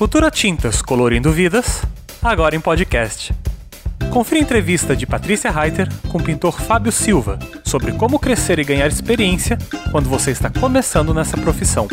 Futura Tintas colorindo vidas, agora em podcast. Confira a entrevista de Patrícia Reiter com o pintor Fábio Silva sobre como crescer e ganhar experiência quando você está começando nessa profissão.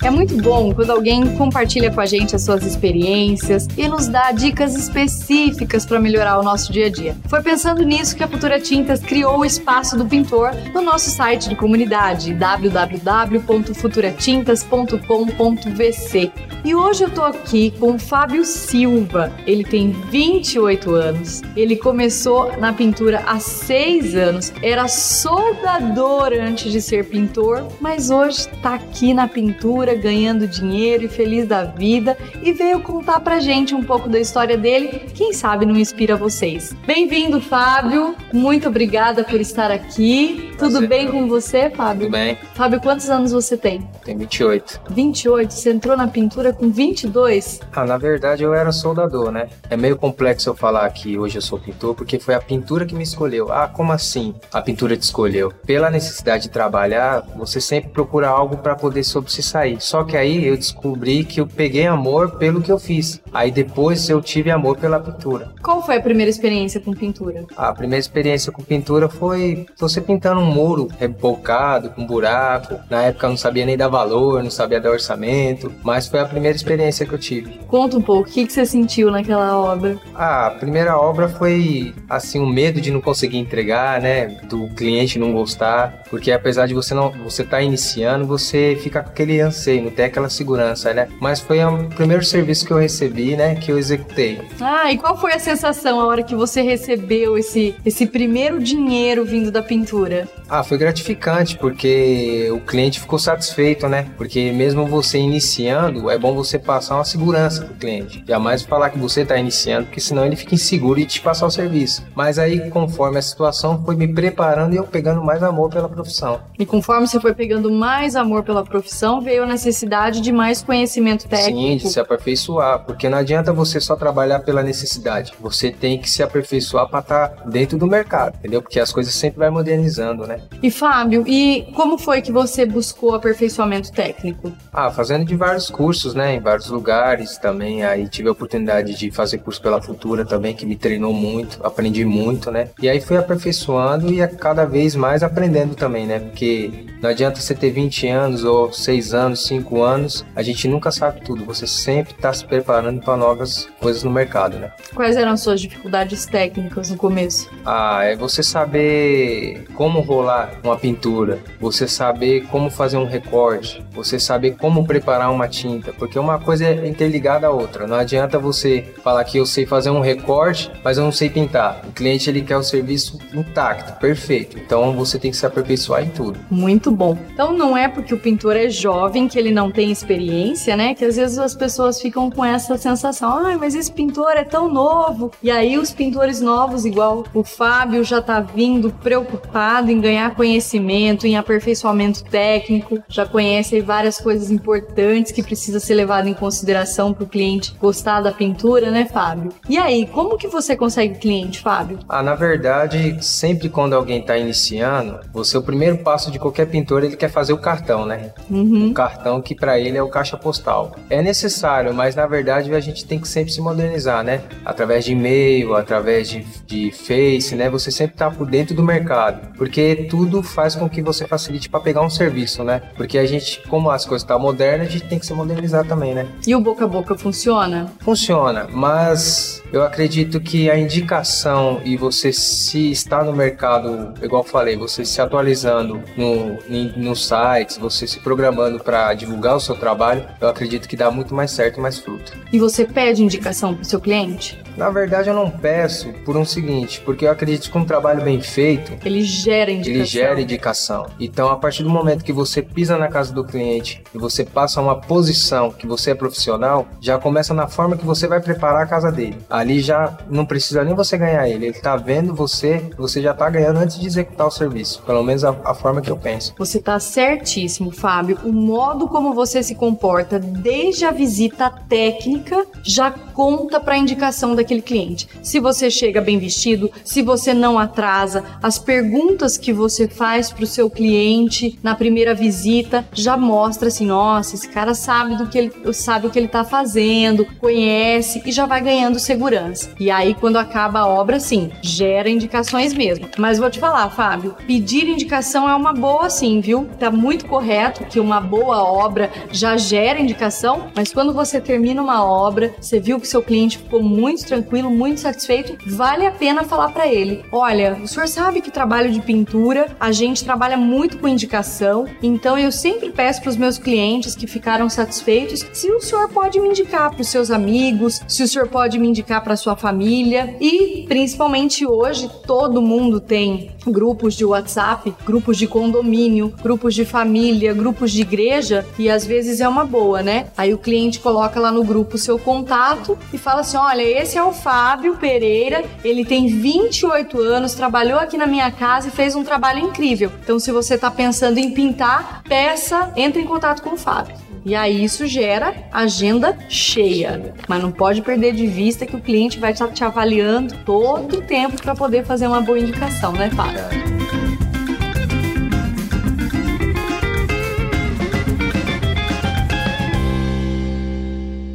É muito bom quando alguém compartilha com a gente as suas experiências e nos dá dicas específicas para melhorar o nosso dia a dia. Foi pensando nisso que a Futura Tintas criou o Espaço do Pintor no nosso site de comunidade www.futuratintas.com.vc. E hoje eu tô aqui com o Fábio Silva. Ele tem 28 anos. Ele começou na pintura há 6 anos. Era soldador antes de ser pintor, mas hoje está aqui na pintura ganhando dinheiro e feliz da vida e veio contar pra gente um pouco da história dele. Quem sabe não inspira vocês. Bem-vindo, Fábio. Muito obrigada por estar aqui. Tudo bem com você, Fábio? Tudo bem. Fábio, quantos anos você tem? Tenho 28. 28. Você entrou na pintura com 22? Ah, na verdade eu era soldador, né? É meio complexo eu falar que hoje eu sou pintor porque foi a pintura que me escolheu. Ah, como assim? A pintura te escolheu? Pela necessidade de trabalhar, você sempre procura algo para poder sobressair. Só que aí eu descobri que eu peguei amor pelo que eu fiz. Aí depois eu tive amor pela pintura. Qual foi a primeira experiência com pintura? A primeira experiência com pintura foi você pintando um muro rebocado, com buraco. Na época eu não sabia nem dar valor, não sabia dar orçamento, mas foi a primeira experiência que eu tive. Conta um pouco, o que, que você sentiu naquela obra? Ah, a primeira obra foi assim, o um medo de não conseguir entregar, né? Do cliente não gostar, porque apesar de você não você estar tá iniciando, você fica com aquele anseio sei, não tem aquela segurança, né? Mas foi o primeiro serviço que eu recebi, né, que eu executei. Ah, e qual foi a sensação a hora que você recebeu esse, esse primeiro dinheiro vindo da pintura? Ah, foi gratificante, porque o cliente ficou satisfeito, né? Porque mesmo você iniciando, é bom você passar uma segurança pro cliente. Jamais falar que você está iniciando, porque senão ele fica inseguro e te passar o serviço. Mas aí, conforme a situação, foi me preparando e eu pegando mais amor pela profissão. E conforme você foi pegando mais amor pela profissão, veio a necessidade de mais conhecimento técnico. Sim, de se aperfeiçoar, porque não adianta você só trabalhar pela necessidade. Você tem que se aperfeiçoar para estar tá dentro do mercado, entendeu? Porque as coisas sempre vai modernizando, né? E Fábio, e como foi que você buscou aperfeiçoamento técnico? Ah, fazendo de vários cursos, né? Em vários lugares também. Aí tive a oportunidade de fazer curso pela Futura também, que me treinou muito, aprendi muito, né? E aí fui aperfeiçoando e a cada vez mais aprendendo também, né? Porque não adianta você ter 20 anos ou 6 anos, 5 anos, a gente nunca sabe tudo. Você sempre está se preparando para novas coisas no mercado, né? Quais eram as suas dificuldades técnicas no começo? Ah, é você saber como rolar uma pintura, você saber como fazer um recorte, você saber como preparar uma tinta, porque uma coisa é interligada à outra. Não adianta você falar que eu sei fazer um recorte, mas eu não sei pintar. O cliente ele quer o serviço intacto, perfeito. Então você tem que se aperfeiçoar em tudo. Muito muito bom. Então não é porque o pintor é jovem que ele não tem experiência, né? Que às vezes as pessoas ficam com essa sensação, ai, mas esse pintor é tão novo. E aí os pintores novos, igual o Fábio, já tá vindo preocupado em ganhar conhecimento, em aperfeiçoamento técnico, já conhece várias coisas importantes que precisa ser levado em consideração para o cliente gostar da pintura, né, Fábio? E aí, como que você consegue cliente, Fábio? Ah, na verdade, sempre quando alguém está iniciando, você o primeiro passo de qualquer pintor pintor ele quer fazer o cartão, né? Uhum. O cartão que para ele é o caixa postal. É necessário, mas na verdade a gente tem que sempre se modernizar, né? Através de e-mail, através de, de Face, né? Você sempre tá por dentro do mercado, porque tudo faz com que você facilite para pegar um serviço, né? Porque a gente, como as coisas estão tá modernas, a gente tem que se modernizar também, né? E o boca a boca funciona? Funciona, mas eu acredito que a indicação e você se está no mercado, igual eu falei, você se atualizando no, nos sites, você se programando para divulgar o seu trabalho, eu acredito que dá muito mais certo e mais fruto. E você pede indicação para o seu cliente? Na verdade, eu não peço por um seguinte, porque eu acredito que um trabalho bem feito, ele gera indicação. Ele gera indicação. Então, a partir do momento que você pisa na casa do cliente e você passa uma posição que você é profissional, já começa na forma que você vai preparar a casa dele. Ali já não precisa nem você ganhar ele, ele está vendo você, você já está ganhando antes de executar o serviço. Pelo menos a, a forma que eu penso. Você está certíssimo, Fábio. O modo como você se comporta desde a visita técnica já conta para a indicação daquele cliente. Se você chega bem vestido, se você não atrasa, as perguntas que você faz para o seu cliente na primeira visita já mostra assim, nossa, esse cara sabe do que ele sabe o que ele está fazendo, conhece e já vai ganhando segurança. E aí quando acaba a obra, sim, gera indicações mesmo. Mas vou te falar, Fábio, pedir indicação é uma boa sim, viu? Tá muito correto que uma boa obra já gera indicação, mas quando você termina uma obra, você viu que seu cliente ficou muito tranquilo, muito satisfeito, vale a pena falar para ele: "Olha, o senhor sabe que trabalho de pintura, a gente trabalha muito com indicação, então eu sempre peço para os meus clientes que ficaram satisfeitos se o senhor pode me indicar para os seus amigos, se o senhor pode me indicar para sua família e principalmente hoje todo mundo tem grupos de WhatsApp, grupos de condomínio, grupos de família, grupos de igreja e às vezes é uma boa, né? Aí o cliente coloca lá no grupo o seu contato e fala assim: "Olha, esse é o Fábio Pereira, ele tem 28 anos, trabalhou aqui na minha casa e fez um trabalho incrível. Então se você está pensando em pintar, peça, entre em contato com o Fábio." E aí isso gera agenda cheia. Mas não pode perder de vista que o cliente vai estar te avaliando todo o tempo para poder fazer uma boa indicação, né, Fábio?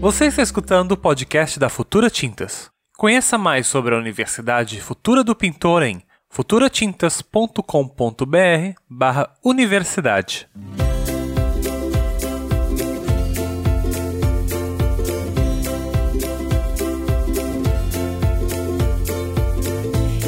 Você está escutando o podcast da Futura Tintas. Conheça mais sobre a Universidade Futura do Pintor em futuratintas.com.br/universidade.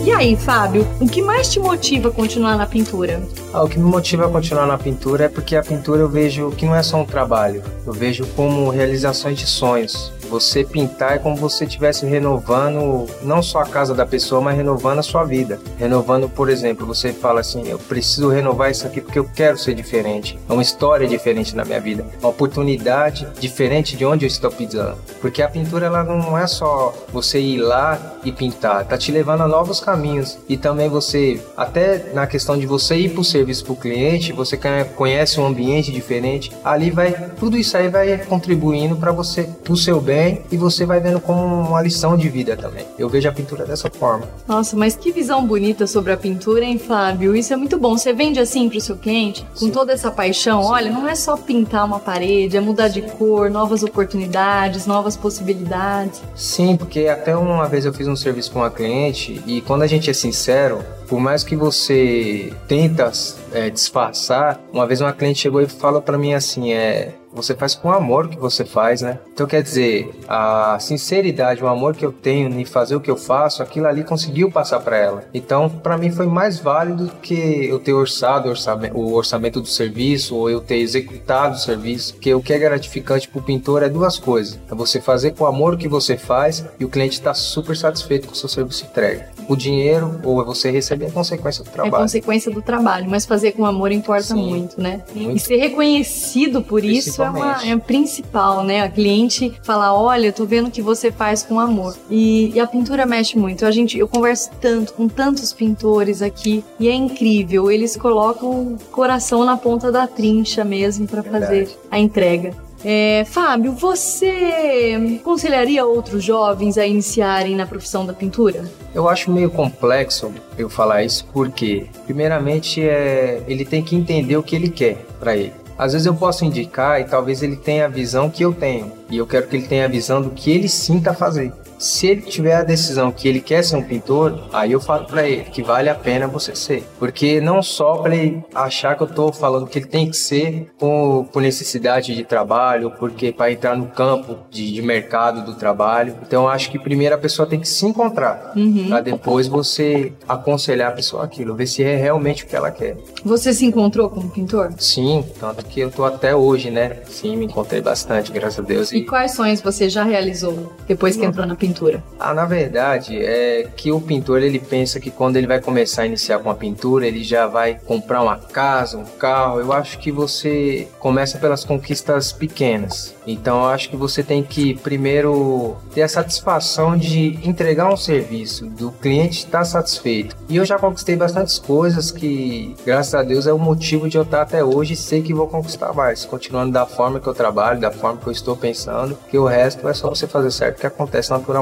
E aí, Fábio, o que mais te motiva a continuar na pintura? Ah, o que me motiva a continuar na pintura é porque a pintura eu vejo que não é só um trabalho, eu vejo como realizações de sonhos. Você pintar é como se você estivesse renovando não só a casa da pessoa, mas renovando a sua vida. Renovando, por exemplo, você fala assim: eu preciso renovar isso aqui porque eu quero ser diferente. É uma história diferente na minha vida, uma oportunidade diferente de onde eu estou pisando. Porque a pintura ela não é só você ir lá e pintar, tá te levando a novos caminhos. E também você, até na questão de você ir para o serviço para o cliente, você conhece um ambiente diferente. Ali vai, tudo isso aí vai contribuindo para você, para o seu bem bem e você vai vendo como uma lição de vida também. Eu vejo a pintura dessa forma. Nossa, mas que visão bonita sobre a pintura, hein, Fábio? Isso é muito bom. Você vende assim pro seu cliente, com Sim. toda essa paixão. Sim. Olha, não é só pintar uma parede, é mudar de cor, novas oportunidades, novas possibilidades. Sim, porque até uma vez eu fiz um serviço com uma cliente e quando a gente é sincero, por mais que você tenta é, disfarçar, uma vez uma cliente chegou e falou para mim assim, é, você faz com amor o que você faz, né? Então quer dizer, a sinceridade, o amor que eu tenho em fazer o que eu faço, aquilo ali conseguiu passar para ela. Então, para mim foi mais válido que eu ter orçado o orçamento do serviço ou eu ter executado o serviço, que o que é gratificante para o pintor é duas coisas: é você fazer com amor o que você faz e o cliente está super satisfeito com o seu serviço entregue. O dinheiro ou é você receber a consequência do trabalho. É consequência do trabalho, mas fazer com amor importa Sim, muito, né? Muito. E ser reconhecido por isso é, uma, é principal, né? A cliente falar, olha, eu tô vendo que você faz com amor. E, e, a pintura mexe muito. A gente, eu converso tanto com tantos pintores aqui e é incrível. Eles colocam o coração na ponta da trincha mesmo para fazer a entrega. É, Fábio, você aconselharia outros jovens a iniciarem na profissão da pintura? Eu acho meio complexo eu falar isso porque, primeiramente, é, ele tem que entender o que ele quer para ele. Às vezes eu posso indicar e talvez ele tenha a visão que eu tenho. E eu quero que ele tenha a visão do que ele sinta fazer. Se ele tiver a decisão que ele quer ser um pintor, aí eu falo para ele que vale a pena você ser. Porque não só para ele achar que eu tô falando que ele tem que ser por, por necessidade de trabalho, porque para entrar no campo de, de, mercado do trabalho. Então eu acho que primeiro a pessoa tem que se encontrar, uhum. para depois você aconselhar a pessoa aquilo, ver se é realmente o que ela quer. Você se encontrou como pintor? Sim, tanto que eu tô até hoje, né? Sim, me encontrei bastante, graças a Deus. E, e quais sonhos você já realizou depois que entrou na pintura? Pintura? Ah, na verdade, é que o pintor ele pensa que quando ele vai começar a iniciar com a pintura, ele já vai comprar uma casa, um carro. Eu acho que você começa pelas conquistas pequenas. Então, eu acho que você tem que primeiro ter a satisfação de entregar um serviço, do cliente estar satisfeito. E eu já conquistei bastantes coisas que, graças a Deus, é o motivo de eu estar até hoje e sei que vou conquistar mais, continuando da forma que eu trabalho, da forma que eu estou pensando que o resto é só você fazer certo que acontece naturalmente.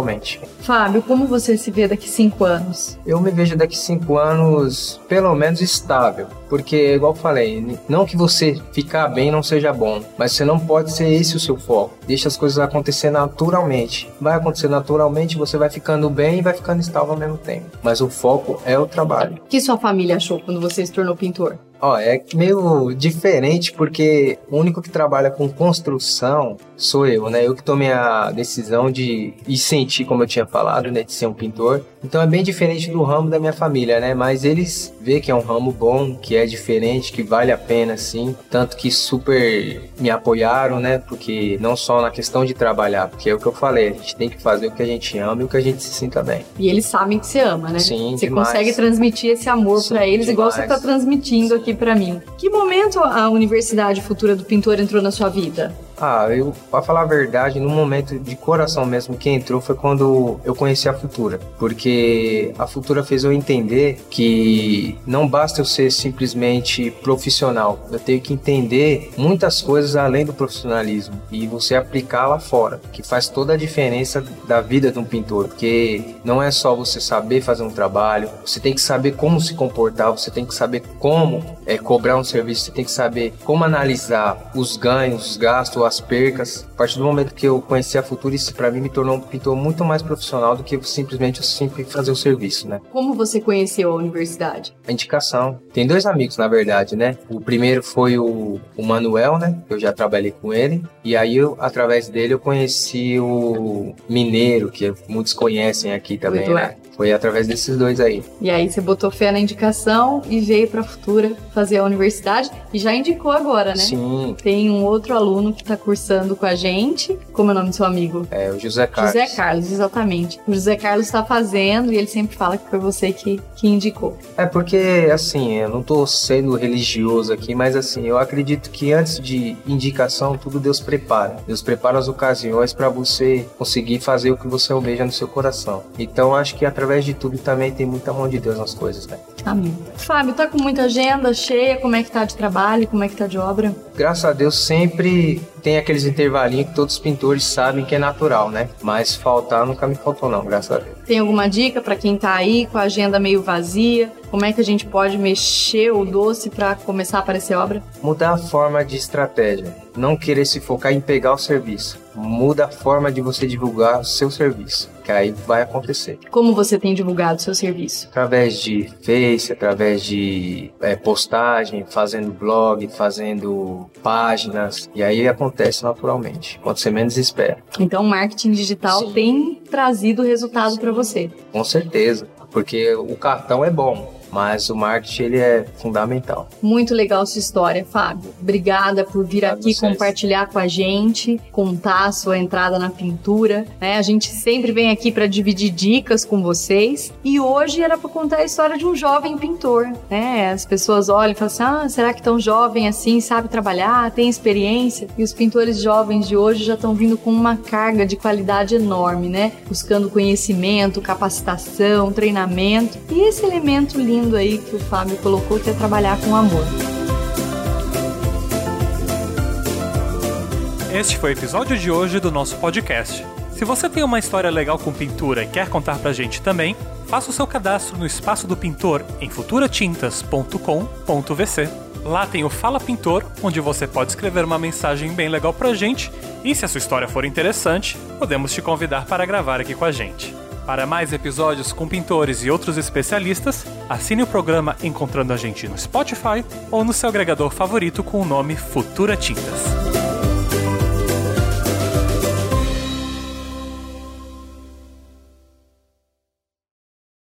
Fábio, como você se vê daqui cinco anos? Eu me vejo daqui cinco anos pelo menos estável, porque igual eu falei, não que você ficar bem não seja bom, mas você não pode ser esse o seu foco. Deixa as coisas acontecer naturalmente. Vai acontecer naturalmente, você vai ficando bem e vai ficando estável ao mesmo tempo. Mas o foco é o trabalho. O que sua família achou quando você se tornou pintor? Ó, é meio diferente porque o único que trabalha com construção sou eu, né? Eu que tomei a decisão de e sentir, como eu tinha falado, né, de ser um pintor. Então é bem diferente do ramo da minha família, né? Mas eles vê que é um ramo bom, que é diferente, que vale a pena, sim. Tanto que super me apoiaram, né? Porque não só na questão de trabalhar, porque é o que eu falei, a gente tem que fazer o que a gente ama e o que a gente se sinta bem. E eles sabem que você ama, né? Sim, Você demais. consegue transmitir esse amor para eles, igual você demais. tá transmitindo aqui para mim. Que momento a Universidade Futura do Pintor entrou na sua vida? Ah, eu, pra falar a verdade, no momento de coração mesmo que entrou foi quando eu conheci a Futura. Porque a Futura fez eu entender que não basta eu ser simplesmente profissional. Eu tenho que entender muitas coisas além do profissionalismo e você aplicar lá fora, que faz toda a diferença da vida de um pintor. Porque não é só você saber fazer um trabalho, você tem que saber como se comportar, você tem que saber como é, cobrar um serviço, você tem que saber como analisar os ganhos, os gastos, as percas. A partir do momento que eu conheci a Futura, isso para mim me tornou um pintor muito mais profissional do que simplesmente eu sempre fazer o serviço, né? Como você conheceu a universidade? A indicação. Tem dois amigos, na verdade, né? O primeiro foi o, o Manuel, né? Eu já trabalhei com ele. E aí, eu, através dele, eu conheci o Mineiro, que muitos conhecem aqui também, né? Foi através desses dois aí. E aí você botou fé na indicação e veio para Futura fazer a universidade e já indicou agora, né? Sim, Tem um outro aluno que tá cursando com a gente. Como é o nome do seu amigo? é o José Carlos. José Carlos, exatamente. O José Carlos está fazendo e ele sempre fala que foi você que, que indicou. É porque, assim, eu não tô sendo religioso aqui, mas assim, eu acredito que antes de indicação, tudo Deus prepara. Deus prepara as ocasiões para você conseguir fazer o que você almeja no seu coração. Então, acho que através de tudo também tem muita mão de Deus nas coisas, né? Amém. Fábio, tá com muita agenda cheia? Como é que tá de trabalho? Como é que tá de obra? Graças a Deus sempre tem aqueles intervalinhos que todos os pintores sabem que é natural, né? Mas faltar nunca me faltou não, graças a Deus. Tem alguma dica para quem tá aí com a agenda meio vazia? Como é que a gente pode mexer o doce para começar a aparecer obra? Mudar a forma de estratégia. Não querer se focar em pegar o serviço. Muda a forma de você divulgar o seu serviço, que aí vai acontecer. Como você tem divulgado o seu serviço? Através de Face, através de é, postagem, fazendo blog, fazendo páginas, e aí acontece naturalmente, quando você menos espera. Então, o marketing digital Sim. tem trazido resultado para você. Com certeza, porque o cartão é bom, mas o marketing ele é fundamental. Muito legal sua história, Fábio. Obrigada por vir Obrigado a aqui vocês. compartilhar com a gente, contar a sua entrada na pintura. né? A gente sempre vem aqui para dividir dicas com vocês. E hoje era para contar a história de um jovem pintor. Né? As pessoas olham e falam assim: ah, será que tão jovem assim sabe trabalhar, tem experiência? E os pintores jovens de hoje já estão vindo com uma carga de qualidade enorme, né? Buscando conhecimento, capacitação, treinamento. E esse elemento lindo aí que o Fábio colocou que é trabalhar com amor. Este foi o episódio de hoje do nosso podcast. Se você tem uma história legal com pintura e quer contar pra gente também, faça o seu cadastro no Espaço do Pintor em futuratintas.com.vc. Lá tem o Fala Pintor, onde você pode escrever uma mensagem bem legal pra gente e, se a sua história for interessante, podemos te convidar para gravar aqui com a gente. Para mais episódios com pintores e outros especialistas, assine o programa encontrando a gente no Spotify ou no seu agregador favorito com o nome Futura Tintas.